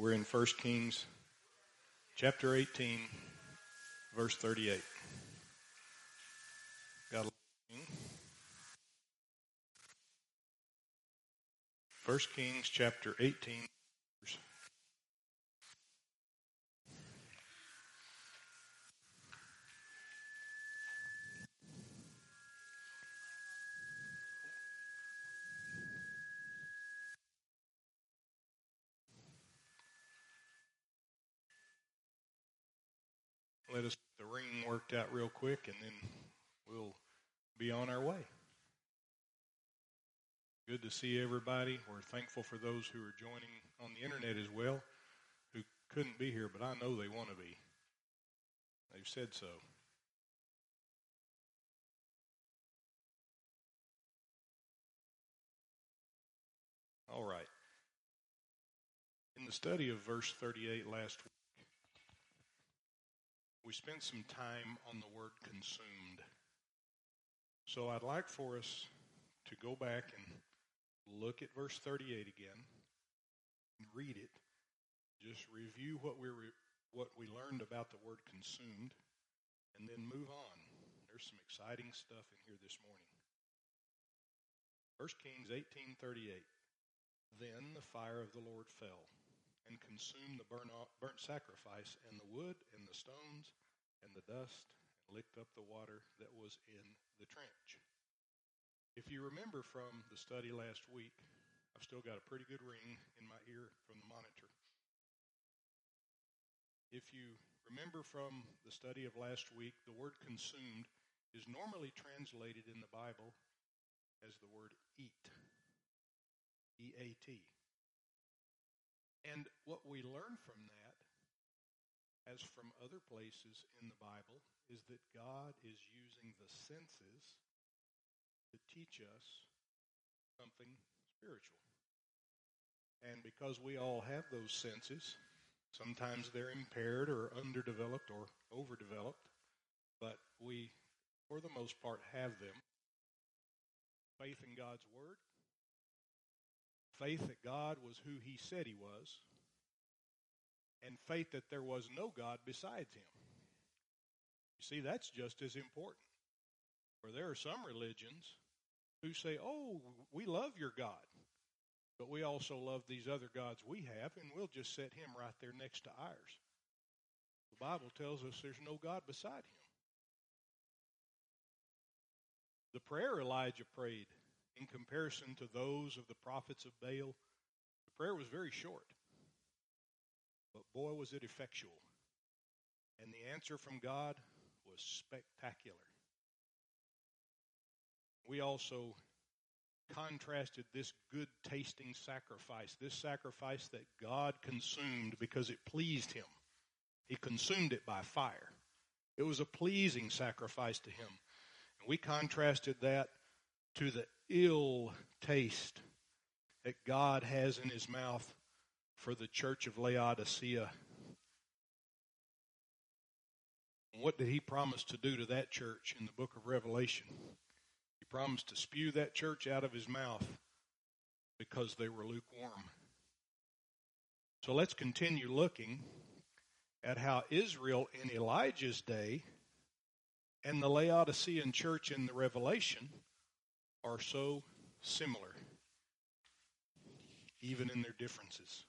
We're in 1 Kings chapter 18, verse 38. Got a 1 Kings chapter 18. Let us the ring worked out real quick and then we'll be on our way. Good to see everybody. We're thankful for those who are joining on the internet as well who couldn't be here, but I know they want to be. They've said so. All right. In the study of verse 38 last week, we spent some time on the word consumed. So I'd like for us to go back and look at verse 38 again read it. Just review what we re- what we learned about the word consumed and then move on. There's some exciting stuff in here this morning. 1 Kings 18:38 Then the fire of the Lord fell and consumed the burnt, burnt sacrifice and the wood and the stones and the dust and licked up the water that was in the trench. If you remember from the study last week, I've still got a pretty good ring in my ear from the monitor. If you remember from the study of last week, the word consumed is normally translated in the Bible as the word eat. E A T. And what we learn from that, as from other places in the Bible, is that God is using the senses to teach us something spiritual. And because we all have those senses, sometimes they're impaired or underdeveloped or overdeveloped, but we, for the most part, have them. Faith in God's Word, faith that God was who he said he was, and faith that there was no God besides him. You see, that's just as important. For there are some religions who say, oh, we love your God, but we also love these other gods we have, and we'll just set him right there next to ours. The Bible tells us there's no God beside him. The prayer Elijah prayed in comparison to those of the prophets of Baal, the prayer was very short. But boy, was it effectual. And the answer from God was spectacular. We also contrasted this good tasting sacrifice, this sacrifice that God consumed because it pleased him. He consumed it by fire. It was a pleasing sacrifice to him. And we contrasted that to the ill taste that God has in his mouth for the church of Laodicea. What did he promise to do to that church in the book of Revelation? He promised to spew that church out of his mouth because they were lukewarm. So let's continue looking at how Israel in Elijah's day and the Laodicean church in the Revelation are so similar, even in their differences.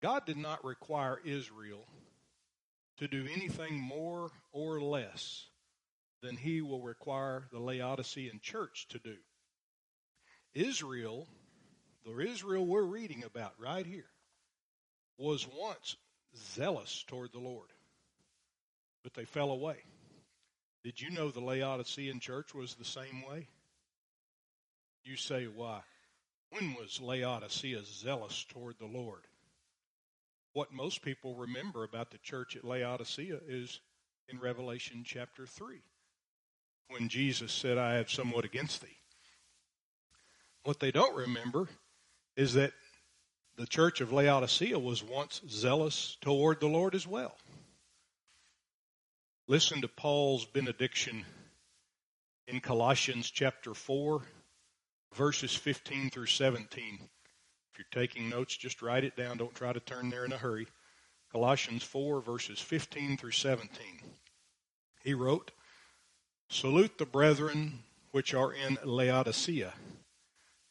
God did not require Israel to do anything more or less than he will require the Laodicean church to do. Israel, the Israel we're reading about right here, was once zealous toward the Lord, but they fell away. Did you know the Laodicean church was the same way? You say, why? When was Laodicea zealous toward the Lord? What most people remember about the church at Laodicea is in Revelation chapter 3, when Jesus said, I have somewhat against thee. What they don't remember is that the church of Laodicea was once zealous toward the Lord as well. Listen to Paul's benediction in Colossians chapter 4, verses 15 through 17. If you're taking notes, just write it down. Don't try to turn there in a hurry. Colossians 4, verses 15 through 17. He wrote, Salute the brethren which are in Laodicea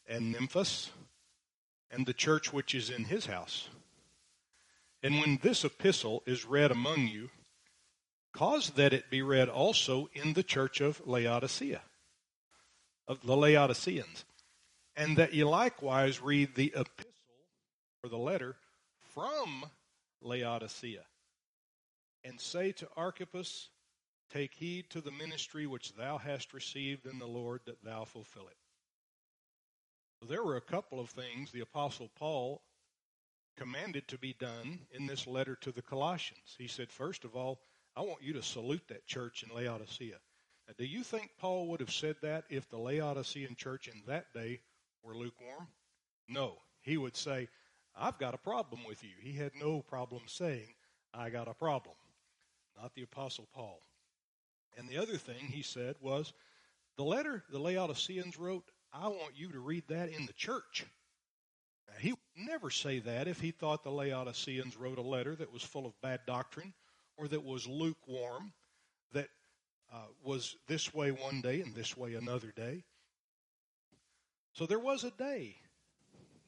and Nymphas and the church which is in his house. And when this epistle is read among you, cause that it be read also in the church of Laodicea, of the Laodiceans, and that ye likewise read the epistle or the letter from Laodicea, and say to Archippus, Take heed to the ministry which thou hast received in the Lord, that thou fulfill it. There were a couple of things the Apostle Paul commanded to be done in this letter to the Colossians. He said, first of all, I want you to salute that church in Laodicea. Now, do you think Paul would have said that if the Laodicean church in that day were lukewarm? No. He would say, I've got a problem with you. He had no problem saying, I got a problem. Not the Apostle Paul. And the other thing he said was, the letter the Laodiceans wrote, I want you to read that in the church. Now, he would never say that if he thought the Laodiceans wrote a letter that was full of bad doctrine or that was lukewarm, that uh, was this way one day and this way another day. So there was a day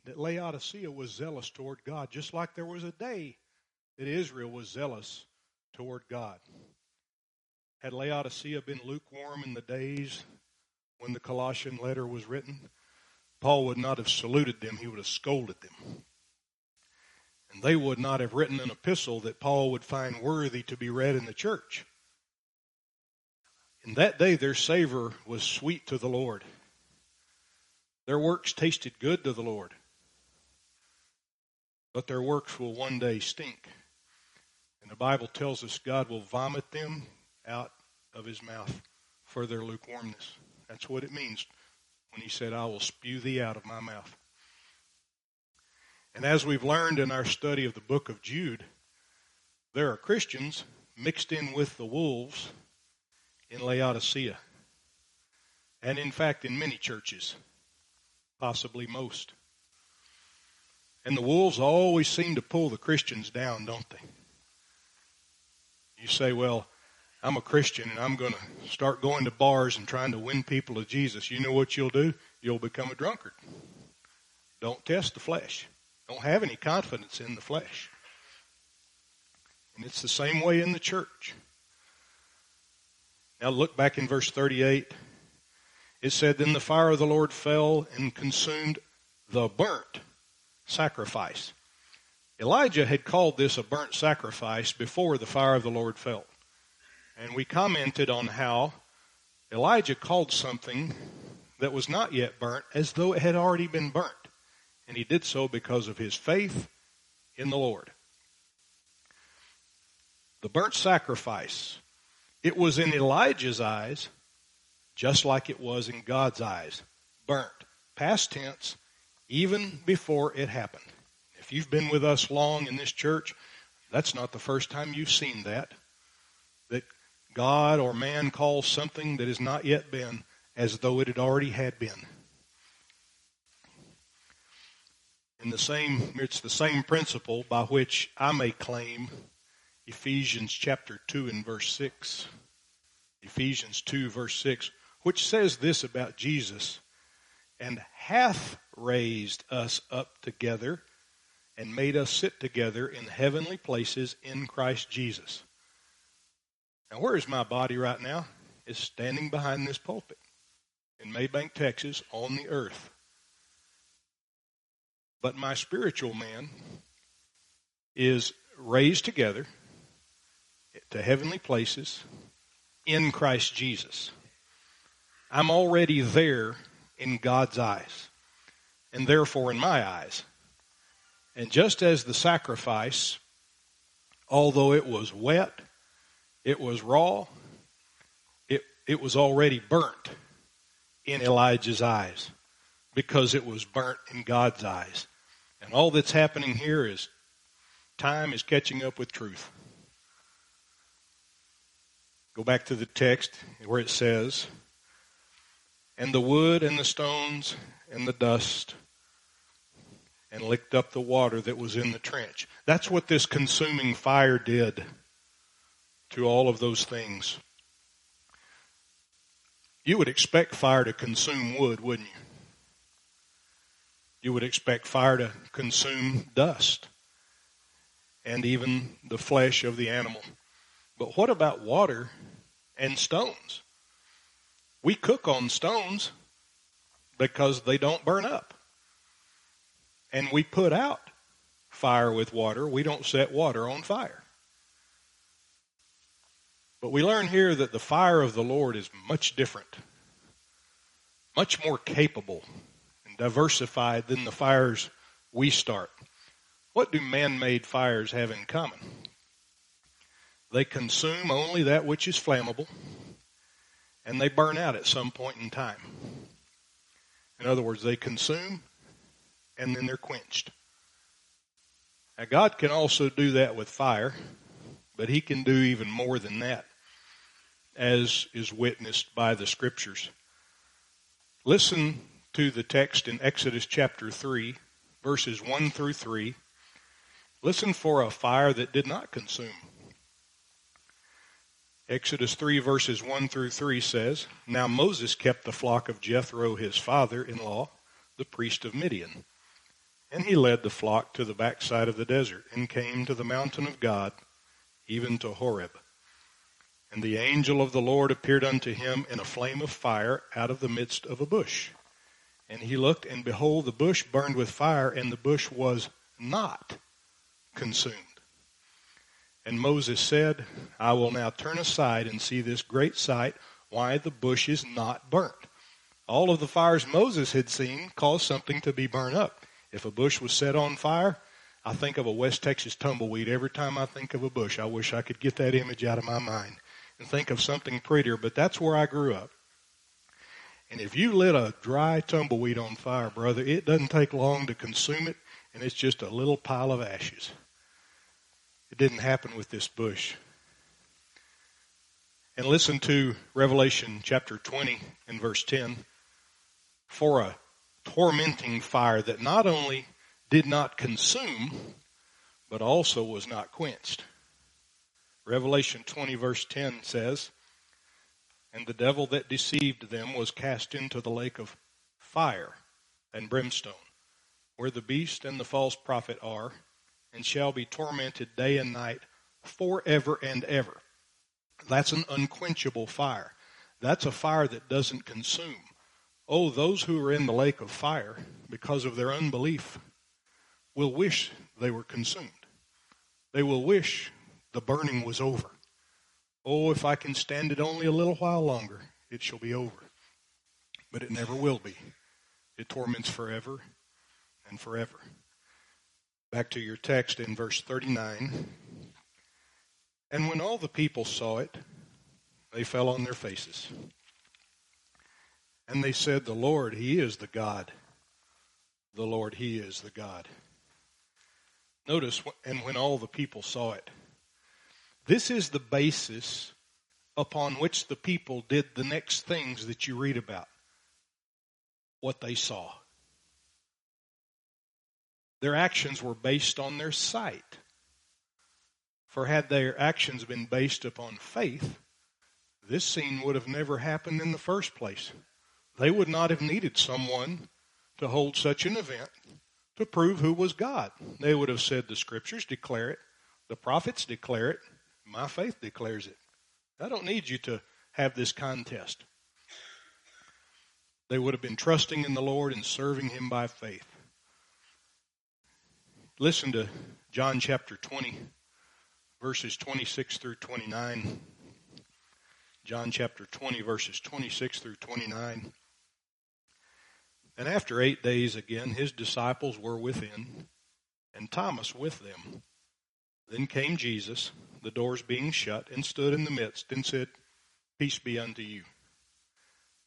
that Laodicea was zealous toward God, just like there was a day that Israel was zealous toward God. Had Laodicea been lukewarm in the days when the Colossian letter was written, Paul would not have saluted them, he would have scolded them. And they would not have written an epistle that Paul would find worthy to be read in the church. In that day, their savor was sweet to the Lord. Their works tasted good to the Lord. But their works will one day stink. And the Bible tells us God will vomit them out of his mouth for their lukewarmness. That's what it means when he said, I will spew thee out of my mouth. And as we've learned in our study of the book of Jude, there are Christians mixed in with the wolves in Laodicea. And in fact, in many churches, possibly most. And the wolves always seem to pull the Christians down, don't they? You say, well, I'm a Christian and I'm going to start going to bars and trying to win people to Jesus, you know what you'll do? You'll become a drunkard. Don't test the flesh. Don't have any confidence in the flesh. And it's the same way in the church. Now look back in verse 38. It said, Then the fire of the Lord fell and consumed the burnt sacrifice. Elijah had called this a burnt sacrifice before the fire of the Lord fell. And we commented on how Elijah called something that was not yet burnt as though it had already been burnt. And he did so because of his faith in the Lord. The burnt sacrifice, it was in Elijah's eyes just like it was in God's eyes. Burnt. Past tense, even before it happened. If you've been with us long in this church, that's not the first time you've seen that. That God or man calls something that has not yet been as though it had already had been. The same, it's the same principle by which I may claim Ephesians chapter 2 and verse 6. Ephesians 2 verse 6, which says this about Jesus, and hath raised us up together and made us sit together in heavenly places in Christ Jesus. Now, where is my body right now? It's standing behind this pulpit in Mabank, Texas, on the earth. But my spiritual man is raised together to heavenly places in Christ Jesus. I'm already there in God's eyes, and therefore in my eyes. And just as the sacrifice, although it was wet it was raw. It, it was already burnt in Elijah's eyes because it was burnt in God's eyes. And all that's happening here is time is catching up with truth. Go back to the text where it says, And the wood and the stones and the dust and licked up the water that was in the trench. That's what this consuming fire did to all of those things. You would expect fire to consume wood, wouldn't you? You would expect fire to consume dust and even the flesh of the animal. But what about water and stones? We cook on stones because they don't burn up. And we put out fire with water. We don't set water on fire. But we learn here that the fire of the Lord is much different, much more capable diversified than the fires we start. What do man made fires have in common? They consume only that which is flammable, and they burn out at some point in time. In other words, they consume and then they're quenched. Now, God can also do that with fire, but He can do even more than that, as is witnessed by the Scriptures. Listen to the text in Exodus chapter 3, verses 1 through 3. Listen for a fire that did not consume. Exodus 3 verses 1 through 3 says, Now Moses kept the flock of Jethro his father-in-law, the priest of Midian. And he led the flock to the backside of the desert and came to the mountain of God, even to Horeb. And the angel of the Lord appeared unto him in a flame of fire out of the midst of a bush. And he looked, and behold, the bush burned with fire, and the bush was not consumed. And Moses said, I will now turn aside and see this great sight, why the bush is not burnt. All of the fires Moses had seen caused something to be burned up. If a bush was set on fire, I think of a West Texas tumbleweed every time I think of a bush. I wish I could get that image out of my mind and think of something prettier, but that's where I grew up. And if you lit a dry tumbleweed on fire, brother, it doesn't take long to consume it, and it's just a little pile of ashes. It didn't happen with this bush. And listen to Revelation chapter 20 and verse 10. For a tormenting fire that not only did not consume, but also was not quenched. Revelation 20 verse 10 says, And the devil that deceived them was cast into the lake of fire and brimstone, where the beast and the false prophet are, and shall be tormented day and night forever and ever. That's an unquenchable fire. That's a fire that doesn't consume. Oh, those who are in the lake of fire because of their unbelief will wish they were consumed. They will wish the burning was over. Oh, if I can stand it only a little while longer, it shall be over. But it never will be. It torments forever and forever. Back to your text in verse 39. And when all the people saw it, they fell on their faces. And they said, The Lord, He is the God. The Lord, He is the God. Notice, and when all the people saw it, this is the basis upon which the people did the next things that you read about. What they saw. Their actions were based on their sight. For had their actions been based upon faith, this scene would have never happened in the first place. They would not have needed someone to hold such an event to prove who was God. They would have said, The scriptures declare it, the prophets declare it, my faith declares it. I don't need you to have this contest. They would have been trusting in the Lord and serving Him by faith. Listen to John chapter 20, verses 26 through 29. John chapter 20, verses 26 through 29. And after eight days again, his disciples were within, and Thomas with them. Then came Jesus, the doors being shut, and stood in the midst, and said, Peace be unto you.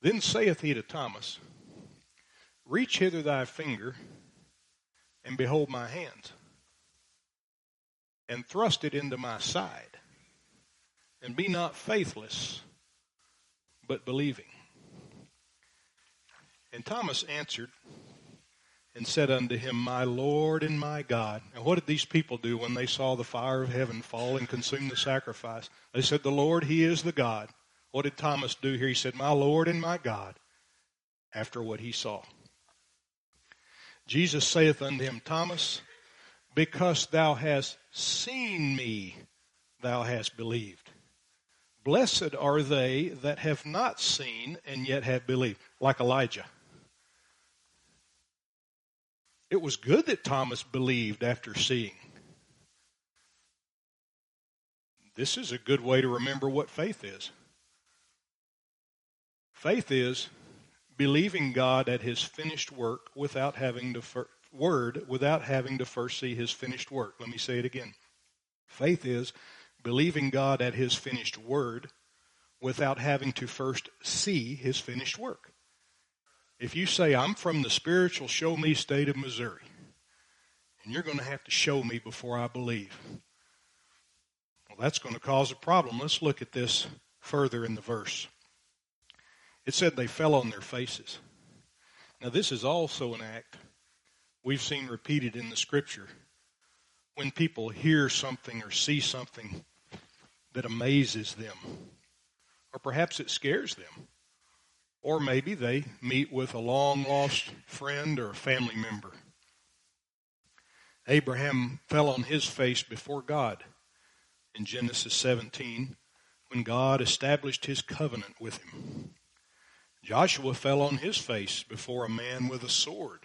Then saith he to Thomas, Reach hither thy finger, and behold my hands, and thrust it into my side, and be not faithless, but believing. And Thomas answered and said unto him, My Lord and my God. And what did these people do when they saw the fire of heaven fall and consume the sacrifice? They said, The Lord, He is the God. What did Thomas do here? He said, My Lord and my God, after what he saw. Jesus saith unto him, Thomas, because thou hast seen me, thou hast believed. Blessed are they that have not seen and yet have believed, like Elijah. It was good that Thomas believed after seeing. This is a good way to remember what faith is. Faith is believing God at his finished work without having to fir- word without having to first see his finished work. Let me say it again. Faith is believing God at his finished word without having to first see his finished work. If you say, I'm from the spiritual show me state of Missouri, and you're going to have to show me before I believe, well, that's going to cause a problem. Let's look at this further in the verse. It said they fell on their faces. Now, this is also an act we've seen repeated in the scripture. When people hear something or see something that amazes them, or perhaps it scares them, or maybe they meet with a long lost friend or a family member. Abraham fell on his face before God in Genesis 17 when God established his covenant with him. Joshua fell on his face before a man with a sword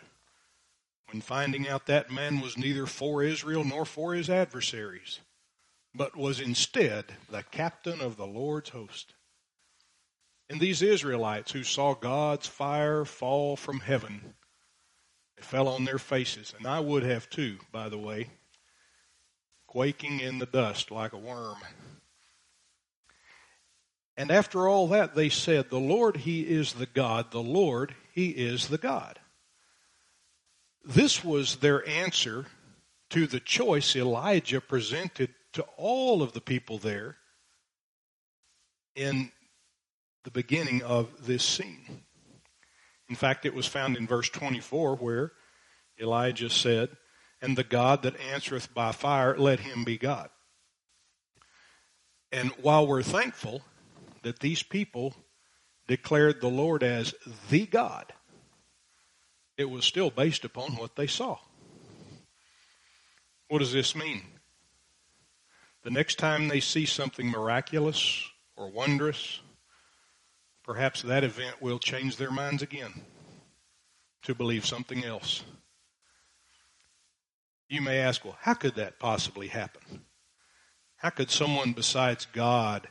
when finding out that man was neither for Israel nor for his adversaries, but was instead the captain of the Lord's host. And these Israelites who saw God's fire fall from heaven, they fell on their faces, and I would have too, by the way, quaking in the dust like a worm. And after all that, they said, The Lord, He is the God. The Lord, He is the God. This was their answer to the choice Elijah presented to all of the people there in the beginning of this scene. In fact, it was found in verse 24 where Elijah said, And the God that answereth by fire, let him be God. And while we're thankful that these people declared the Lord as the God, it was still based upon what they saw. What does this mean? The next time they see something miraculous or wondrous, perhaps that event will change their minds again to believe something else. You may ask, well, how could that possibly happen? How could someone besides God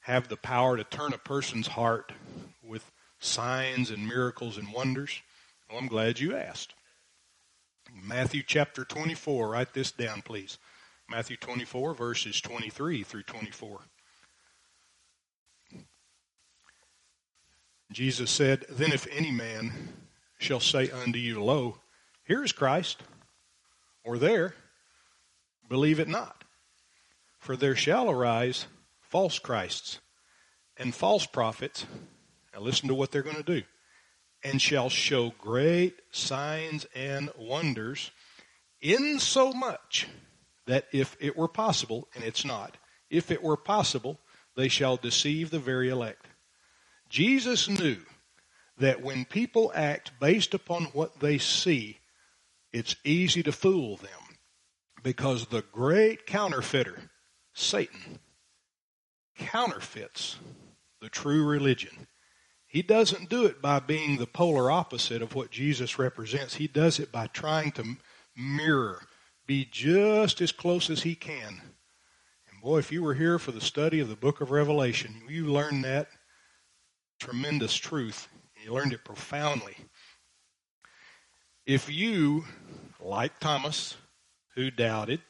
have the power to turn a person's heart with signs and miracles and wonders? Well, I'm glad you asked. Matthew chapter 24, write this down, please. Matthew 24, verses 23 through 24. Jesus said, Then if any man shall say unto you, Lo, here is Christ, or there, believe it not. For there shall arise false Christs and false prophets. Now listen to what they're going to do and shall show great signs and wonders, insomuch that if it were possible, and it's not, if it were possible, they shall deceive the very elect. Jesus knew that when people act based upon what they see, it's easy to fool them because the great counterfeiter, Satan, counterfeits the true religion. He doesn't do it by being the polar opposite of what Jesus represents. He does it by trying to mirror, be just as close as he can. And boy, if you were here for the study of the book of Revelation, you learned that tremendous truth. You learned it profoundly. If you, like Thomas, who doubted,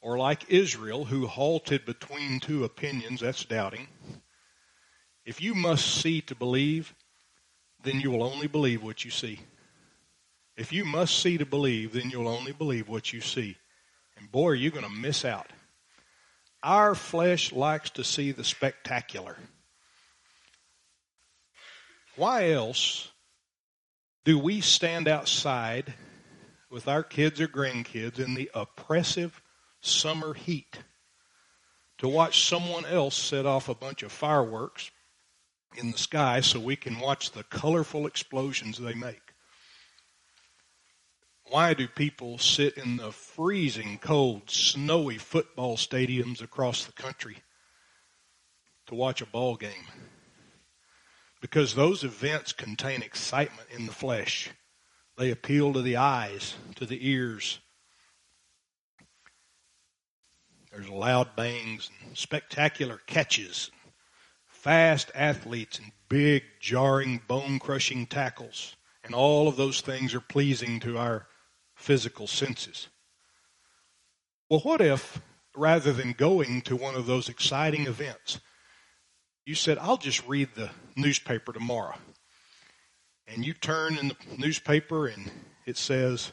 or like Israel, who halted between two opinions, that's doubting, if you must see to believe, then you will only believe what you see. If you must see to believe, then you'll only believe what you see. And boy, are you going to miss out. Our flesh likes to see the spectacular. Why else do we stand outside with our kids or grandkids in the oppressive summer heat to watch someone else set off a bunch of fireworks in the sky so we can watch the colorful explosions they make? Why do people sit in the freezing cold, snowy football stadiums across the country to watch a ball game? Because those events contain excitement in the flesh. They appeal to the eyes, to the ears. There's loud bangs and spectacular catches, fast athletes and big, jarring, bone crushing tackles. And all of those things are pleasing to our physical senses. Well, what if, rather than going to one of those exciting events, you said, I'll just read the newspaper tomorrow? And you turn in the newspaper and it says,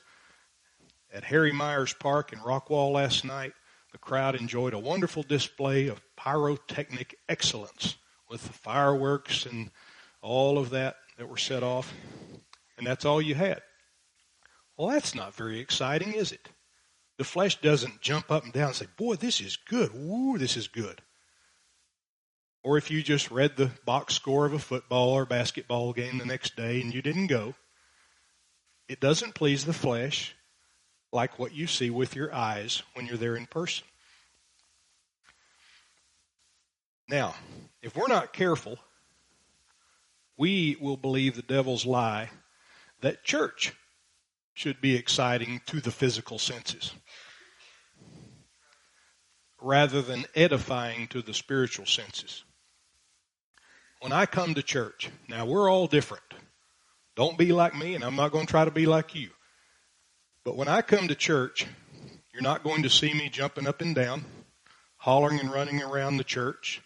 at Harry Myers Park in Rockwall last night, the crowd enjoyed a wonderful display of pyrotechnic excellence with the fireworks and all of that that were set off. And that's all you had. Well, that's not very exciting, is it? The flesh doesn't jump up and down and say, Boy, this is good. Ooh, this is good. Or if you just read the box score of a football or basketball game the next day and you didn't go, it doesn't please the flesh like what you see with your eyes when you're there in person. Now, if we're not careful, we will believe the devil's lie that church should be exciting to the physical senses rather than edifying to the spiritual senses. When I come to church, now we're all different. Don't be like me, and I'm not going to try to be like you. But when I come to church, you're not going to see me jumping up and down, hollering and running around the church,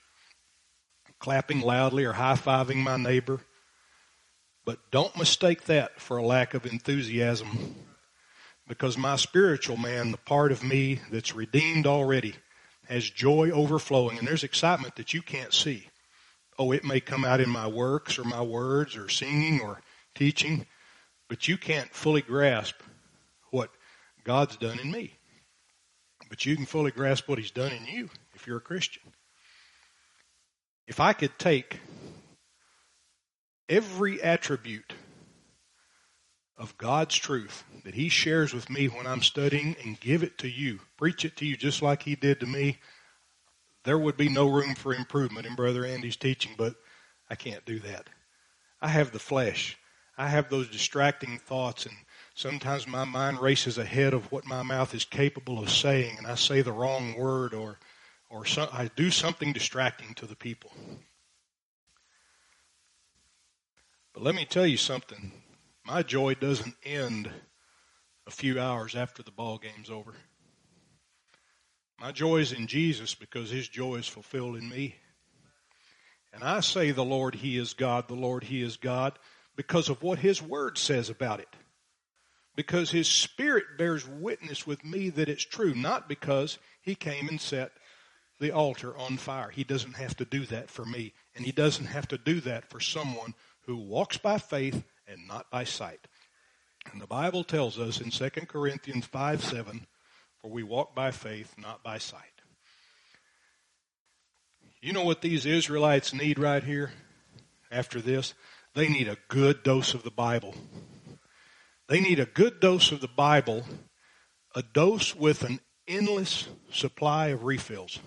clapping loudly or high fiving my neighbor but don't mistake that for a lack of enthusiasm because my spiritual man, the part of me that's redeemed already, has joy overflowing and there's excitement that you can't see. Oh, it may come out in my works or my words or singing or teaching, but you can't fully grasp what God's done in me. But you can fully grasp what He's done in you if you're a Christian. If I could take every attribute of God's truth that He shares with me when I'm studying and give it to you, preach it to you just like He did to me, there would be no room for improvement in Brother Andy's teaching, but I can't do that. I have the flesh. I have those distracting thoughts, and sometimes my mind races ahead of what my mouth is capable of saying, and I say the wrong word or, or so, I do something distracting to the people. But let me tell you something. My joy doesn't end a few hours after the ball game's over. My joy is in Jesus because his joy is fulfilled in me. And I say the Lord, he is God, the Lord, he is God, because of what his word says about it. Because his spirit bears witness with me that it's true, not because he came and set the altar on fire. He doesn't have to do that for me, and he doesn't have to do that for someone who walks by faith and not by sight. And the Bible tells us in 2 Corinthians 5 7, for we walk by faith, not by sight. You know what these Israelites need right here after this? They need a good dose of the Bible. They need a good dose of the Bible, a dose with an endless supply of refills.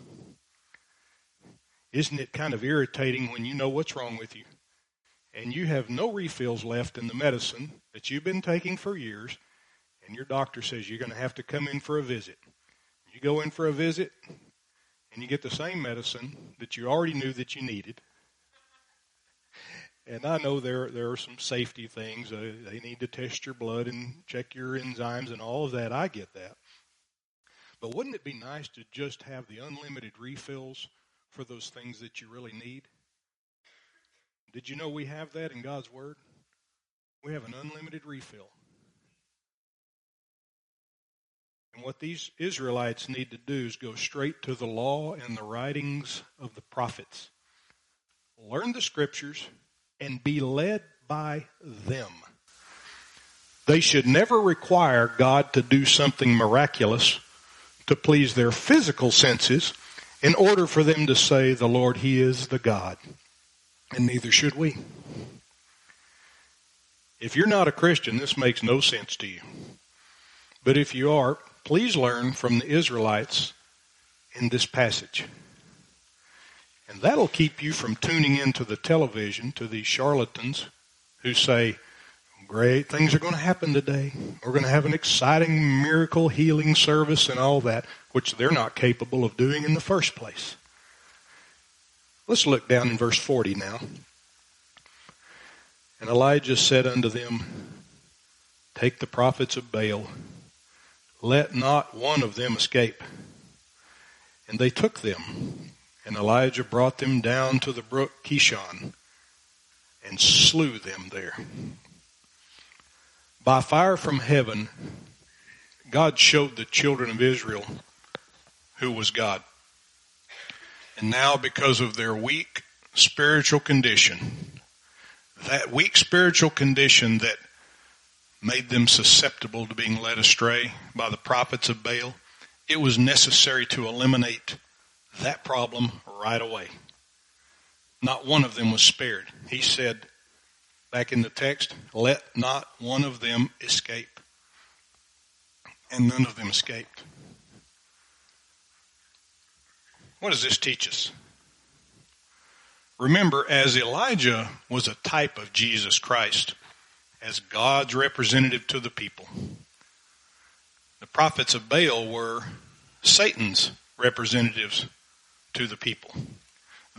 Isn't it kind of irritating when you know what's wrong with you? and you have no refills left in the medicine that you've been taking for years, and your doctor says you're going to have to come in for a visit. You go in for a visit, and you get the same medicine that you already knew that you needed. And I know there there are some safety things. Uh, they need to test your blood and check your enzymes and all of that. I get that. But wouldn't it be nice to just have the unlimited refills for those things that you really need? Did you know we have that in God's Word? We have an unlimited refill. And what these Israelites need to do is go straight to the law and the writings of the prophets. Learn the scriptures and be led by them. They should never require God to do something miraculous to please their physical senses in order for them to say, the Lord, He is the God. And neither should we. If you're not a Christian, this makes no sense to you. But if you are, please learn from the Israelites in this passage. And that'll keep you from tuning into the television to these charlatans who say, great things are going to happen today. We're going to have an exciting miracle healing service and all that, which they're not capable of doing in the first place. Let's look down in verse 40 now. And Elijah said unto them, Take the prophets of Baal, let not one of them escape. And they took them, and Elijah brought them down to the brook Kishon, and slew them there. By fire from heaven, God showed the children of Israel who was God. And now, because of their weak spiritual condition, that weak spiritual condition that made them susceptible to being led astray by the prophets of Baal, it was necessary to eliminate that problem right away. Not one of them was spared. He said, back in the text, let not one of them escape. And none of them escaped. What does this teach us? Remember, as Elijah was a type of Jesus Christ, as God's representative to the people, the prophets of Baal were Satan's representatives to the people.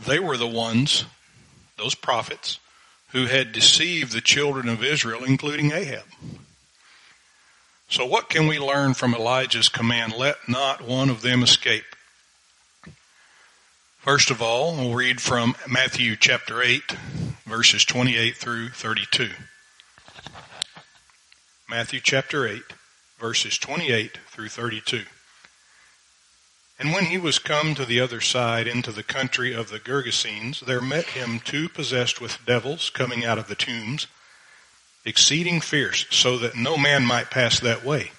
They were the ones, those prophets, who had deceived the children of Israel, including Ahab. So what can we learn from Elijah's command, let not one of them escape? First of all, we'll read from Matthew chapter 8, verses 28 through 32. Matthew chapter 8, verses 28 through 32. And when he was come to the other side into the country of the Gergesenes, there met him two possessed with devils coming out of the tombs, exceeding fierce, so that no man might pass that way.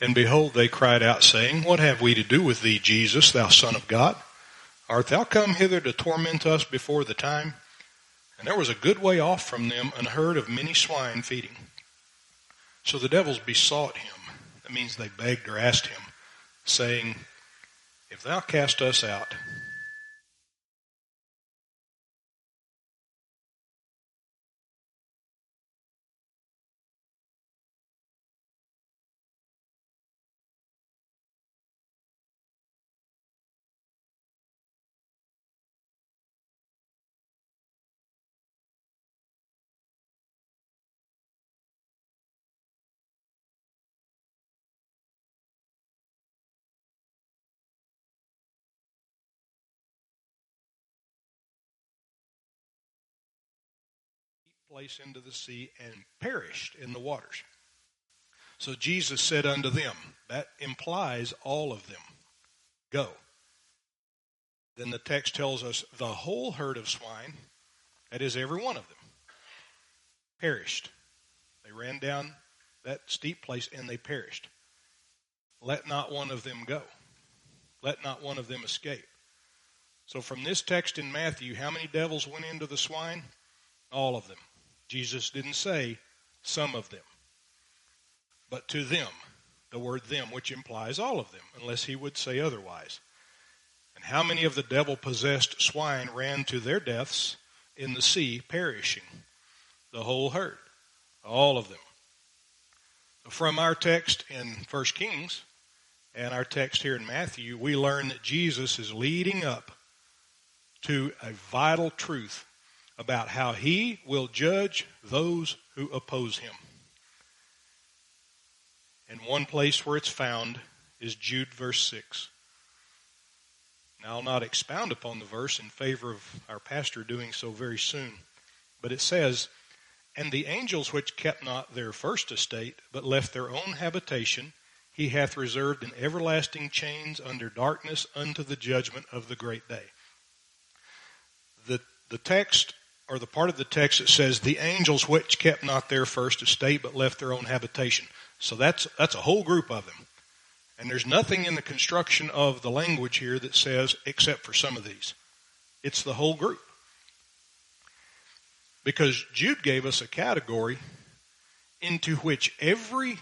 And behold, they cried out, saying, What have we to do with thee, Jesus, thou Son of God? Art thou come hither to torment us before the time? And there was a good way off from them an herd of many swine feeding. So the devils besought him. That means they begged or asked him, saying, if thou cast us out, place into the sea and perished in the waters. So Jesus said unto them, that implies all of them, go. Then the text tells us the whole herd of swine, that is every one of them, perished. They ran down that steep place and they perished. Let not one of them go. Let not one of them escape. So from this text in Matthew, how many devils went into the swine? All of them. Jesus didn't say some of them, but to them, the word them, which implies all of them, unless he would say otherwise. And how many of the devil possessed swine ran to their deaths in the sea, perishing? The whole herd, all of them. From our text in 1 Kings and our text here in Matthew, we learn that Jesus is leading up to a vital truth about how he will judge those who oppose him. And one place where it's found is Jude verse 6. Now, I'll not expound upon the verse in favor of our pastor doing so very soon, but it says, And the angels which kept not their first estate, but left their own habitation, he hath reserved in everlasting chains under darkness unto the judgment of the great day. The, the text or the part of the text that says, the angels which kept not their first estate but left their own habitation. So that's, that's a whole group of them. And there's nothing in the construction of the language here that says, except for some of these. It's the whole group. Because Jude gave us a category into which every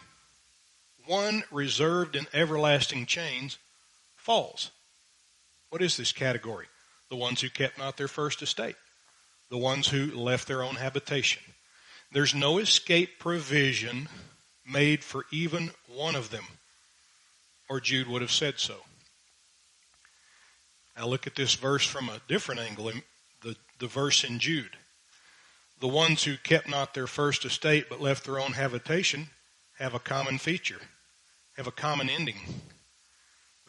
one reserved in everlasting chains falls. What is this category? The ones who kept not their first estate, the ones who left their own habitation. There's no escape provision made for even one of them, or Jude would have said so. Now look at this verse from a different angle, the, the verse in Jude. The ones who kept not their first estate but left their own habitation have a common feature, have a common ending.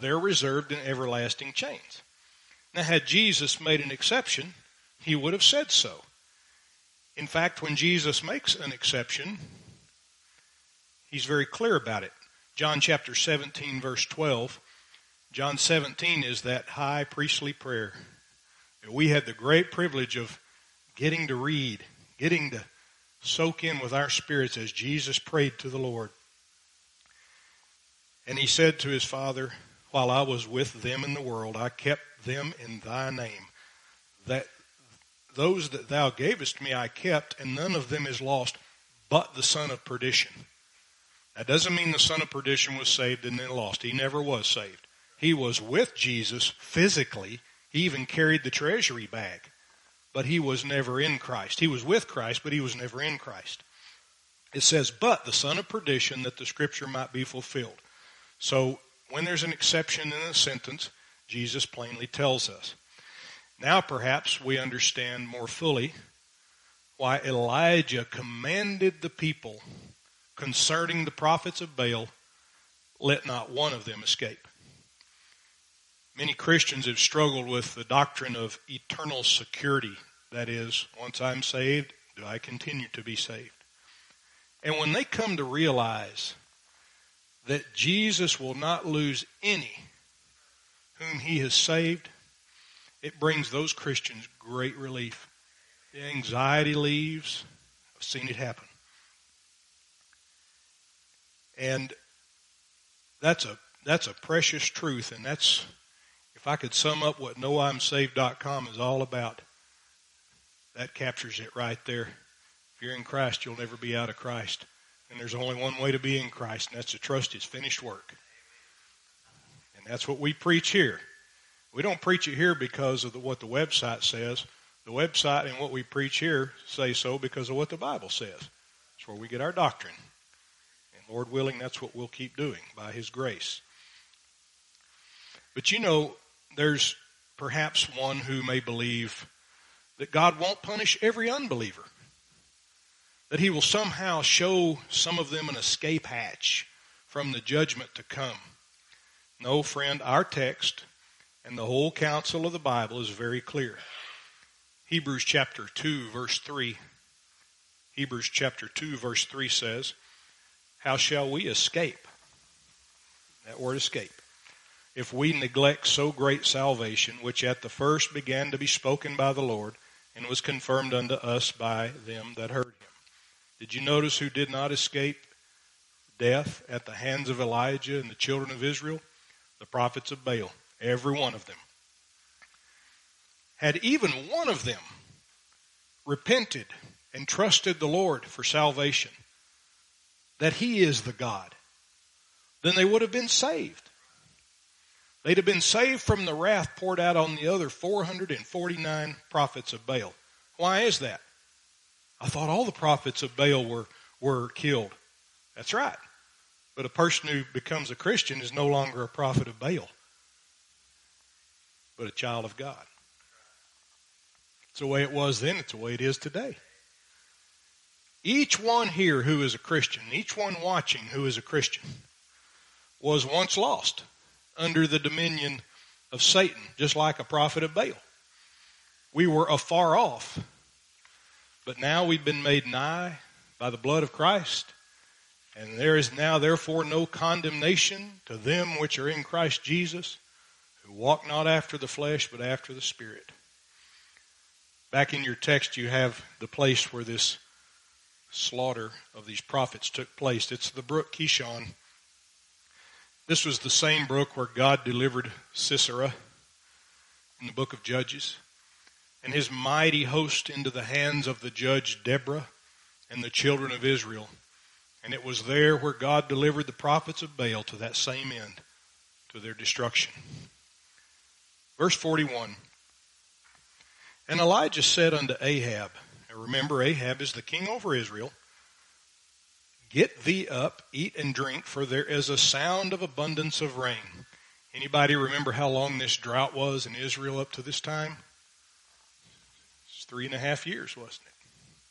They're reserved in everlasting chains. Now, had Jesus made an exception, he would have said so. In fact, when Jesus makes an exception, he's very clear about it. John chapter 17, verse 12. John 17 is that high priestly prayer. And we had the great privilege of getting to read, getting to soak in with our spirits as Jesus prayed to the Lord. And he said to his Father, while I was with them in the world, I kept them in thy name. That those that thou gavest me I kept, and none of them is lost, but the son of perdition. That doesn't mean the son of perdition was saved and then lost. He never was saved. He was with Jesus physically. He even carried the treasury bag, but he was never in Christ. He was with Christ, but he was never in Christ. It says, but the son of perdition, that the scripture might be fulfilled. So when there's an exception in a sentence, Jesus plainly tells us. Now perhaps we understand more fully why Elijah commanded the people concerning the prophets of Baal, let not one of them escape. Many Christians have struggled with the doctrine of eternal security. That is, once I'm saved, do I continue to be saved? And when they come to realize that Jesus will not lose any whom he has saved, it brings those Christians great relief. The anxiety leaves. I've seen it happen. And that's a that's a precious truth, and that's if I could sum up what knowimsaved.com is all about, that captures it right there. If you're in Christ, you'll never be out of Christ. And there's only one way to be in Christ, and that's to trust His finished work. And that's what we preach here. We don't preach it here because of the, what the website says. The website and what we preach here say so because of what the Bible says. That's where we get our doctrine. And Lord willing, that's what we'll keep doing by His grace. But you know, there's perhaps one who may believe that God won't punish every unbeliever that he will somehow show some of them an escape hatch from the judgment to come. No, friend, our text and the whole counsel of the Bible is very clear. Hebrews chapter 2, verse 3. Hebrews chapter 2, verse 3 says, How shall we escape? That word escape. If we neglect so great salvation, which at the first began to be spoken by the Lord, and was confirmed unto us by them that heard him. Did you notice who did not escape death at the hands of Elijah and the children of Israel? The prophets of Baal, every one of them. Had even one of them repented and trusted the Lord for salvation, that He is the God, then they would have been saved. They'd have been saved from the wrath poured out on the other 449 prophets of Baal. Why is that? I thought all the prophets of Baal were, were killed. That's right. But a person who becomes a Christian is no longer a prophet of Baal, but a child of God. It's the way it was then, it's the way it is today. Each one here who is a Christian, each one watching who is a Christian, was once lost under the dominion of Satan, just like a prophet of Baal. We were afar off but now we've been made nigh by the blood of Christ. And there is now therefore no condemnation to them which are in Christ Jesus, who walk not after the flesh, but after the Spirit. Back in your text, you have the place where this slaughter of these prophets took place. It's the brook Kishon. This was the same brook where God delivered Sisera in the book of Judges and his mighty host into the hands of the judge Deborah and the children of Israel. And it was there where God delivered the prophets of Baal to that same end, to their destruction. Verse 41 And Elijah said unto Ahab, and remember, Ahab is the king over Israel. Get thee up, eat and drink, for there is a sound of abundance of rain. Anybody remember how long this drought was in Israel up to this time? It's three and a half years, wasn't it?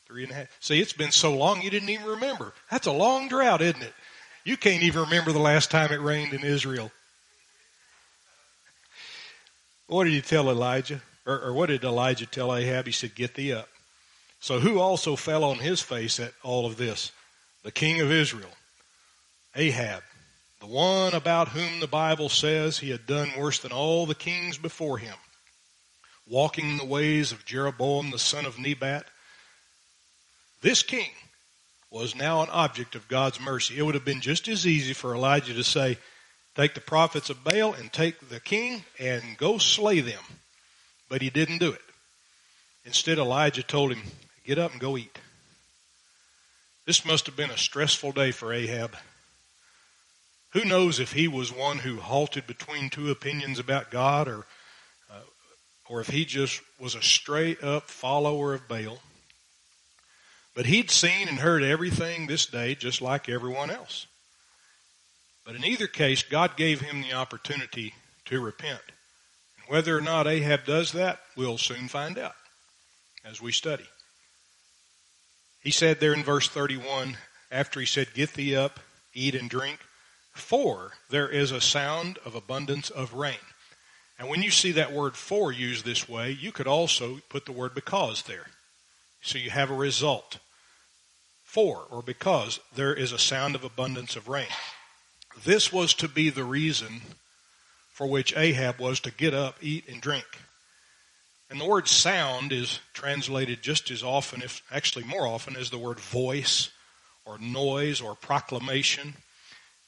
Three and a half. See, it's been so long you didn't even remember. That's a long drought, isn't it? You can't even remember the last time it rained in Israel. What did he tell Elijah? Or, or what did Elijah tell Ahab? He said, Get thee up. So who also fell on his face at all of this? The king of Israel, Ahab, the one about whom the Bible says he had done worse than all the kings before him, walking in the ways of Jeroboam the son of Nebat. This king was now an object of God's mercy. It would have been just as easy for Elijah to say, Take the prophets of Baal and take the king and go slay them. But he didn't do it. Instead, Elijah told him, Get up and go eat. This must have been a stressful day for Ahab. Who knows if he was one who halted between two opinions about God or, uh, or if he just was a straight up follower of Baal. But he'd seen and heard everything this day just like everyone else. But in either case, God gave him the opportunity to repent. And whether or not Ahab does that, we'll soon find out as we study. He said there in verse 31, after he said, Get thee up, eat and drink, for there is a sound of abundance of rain. And when you see that word for used this way, you could also put the word because there. So you have a result. For or because there is a sound of abundance of rain. This was to be the reason for which Ahab was to get up, eat, and drink. And the word sound is translated just as often, if actually more often, as the word voice or noise or proclamation.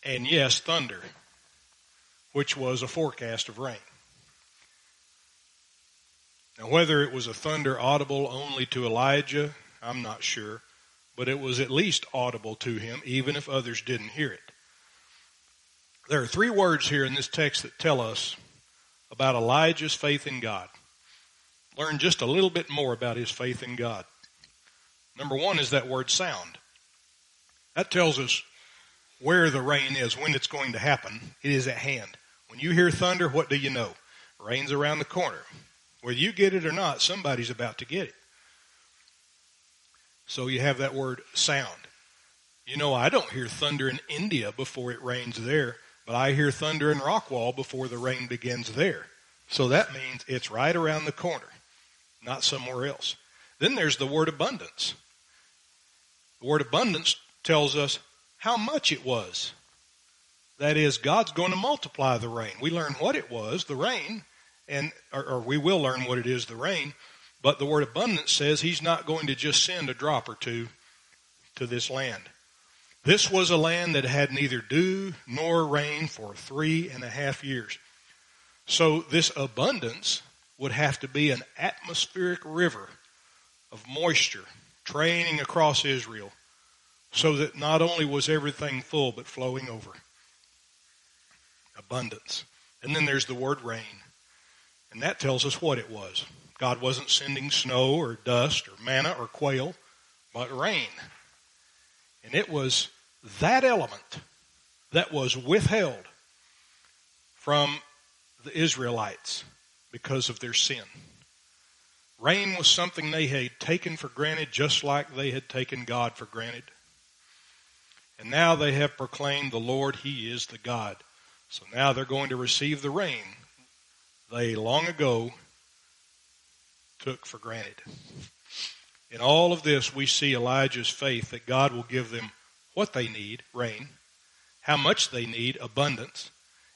And yes, thunder, which was a forecast of rain. Now, whether it was a thunder audible only to Elijah, I'm not sure, but it was at least audible to him, even if others didn't hear it. There are three words here in this text that tell us about Elijah's faith in God learn just a little bit more about his faith in God. Number one is that word sound. That tells us where the rain is, when it's going to happen. It is at hand. When you hear thunder, what do you know? Rain's around the corner. Whether you get it or not, somebody's about to get it. So you have that word sound. You know, I don't hear thunder in India before it rains there, but I hear thunder in Rockwall before the rain begins there. So that means it's right around the corner not somewhere else. Then there's the word abundance. The word abundance tells us how much it was. That is, God's going to multiply the rain. We learn what it was, the rain, and or, or, we will learn what it is, the rain. But the word abundance says He's not going to just send a drop or two to this land. This was a land that had neither dew nor rain for three and a half years. So this abundance would have to be an atmospheric river of moisture training across Israel so that not only was everything full but flowing over. Abundance. And then there's the word rain. And that tells us what it was. God wasn't sending snow or dust or manna or quail, but rain. And it was that element that was withheld from the Israelites because of their sin. Rain was something they had taken for granted just like they had taken God for granted. And now they have proclaimed the Lord, He is the God. So now they're going to receive the rain they long ago took for granted. In all of this, we see Elijah's faith that God will give them what they need, rain, how much they need, abundance,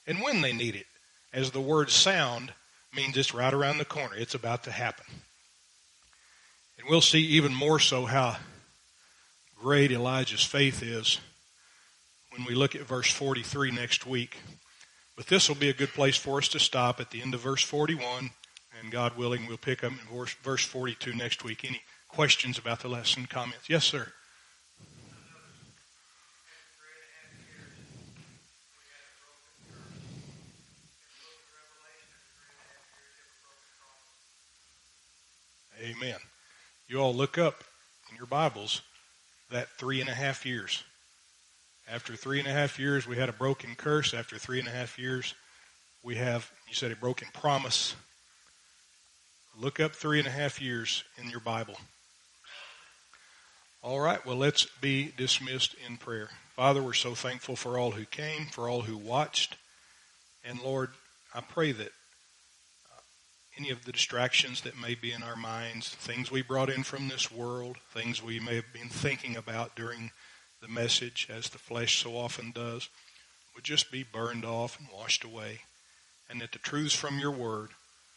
and when they need it. As the word sound means it's right around the corner. It's about to happen. And we'll see even more so how great Elijah's faith is when we look at verse 43 next week. But this will be a good place for us to stop at the end of verse 41, and God willing, we'll pick up in verse 42 next week. Any questions about the lesson, comments? Yes, sir. Amen. You all look up in your Bibles that three and a half years. After three and a half years, we had a broken curse. After three and a half years, we have, you said, a broken promise. Look up three and a half years in your Bible. All right, well, let's be dismissed in prayer. Father, we're so thankful for all who came, for all who watched. And Lord, I pray that any of the distractions that may be in our minds, things we brought in from this world, things we may have been thinking about during the message, as the flesh so often does, would just be burned off and washed away, and that the truths from your word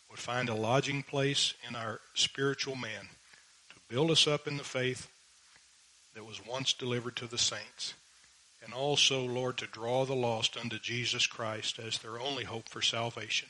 would find a lodging place in our spiritual man to build us up in the faith that was once delivered to the saints, and also, Lord, to draw the lost unto Jesus Christ as their only hope for salvation.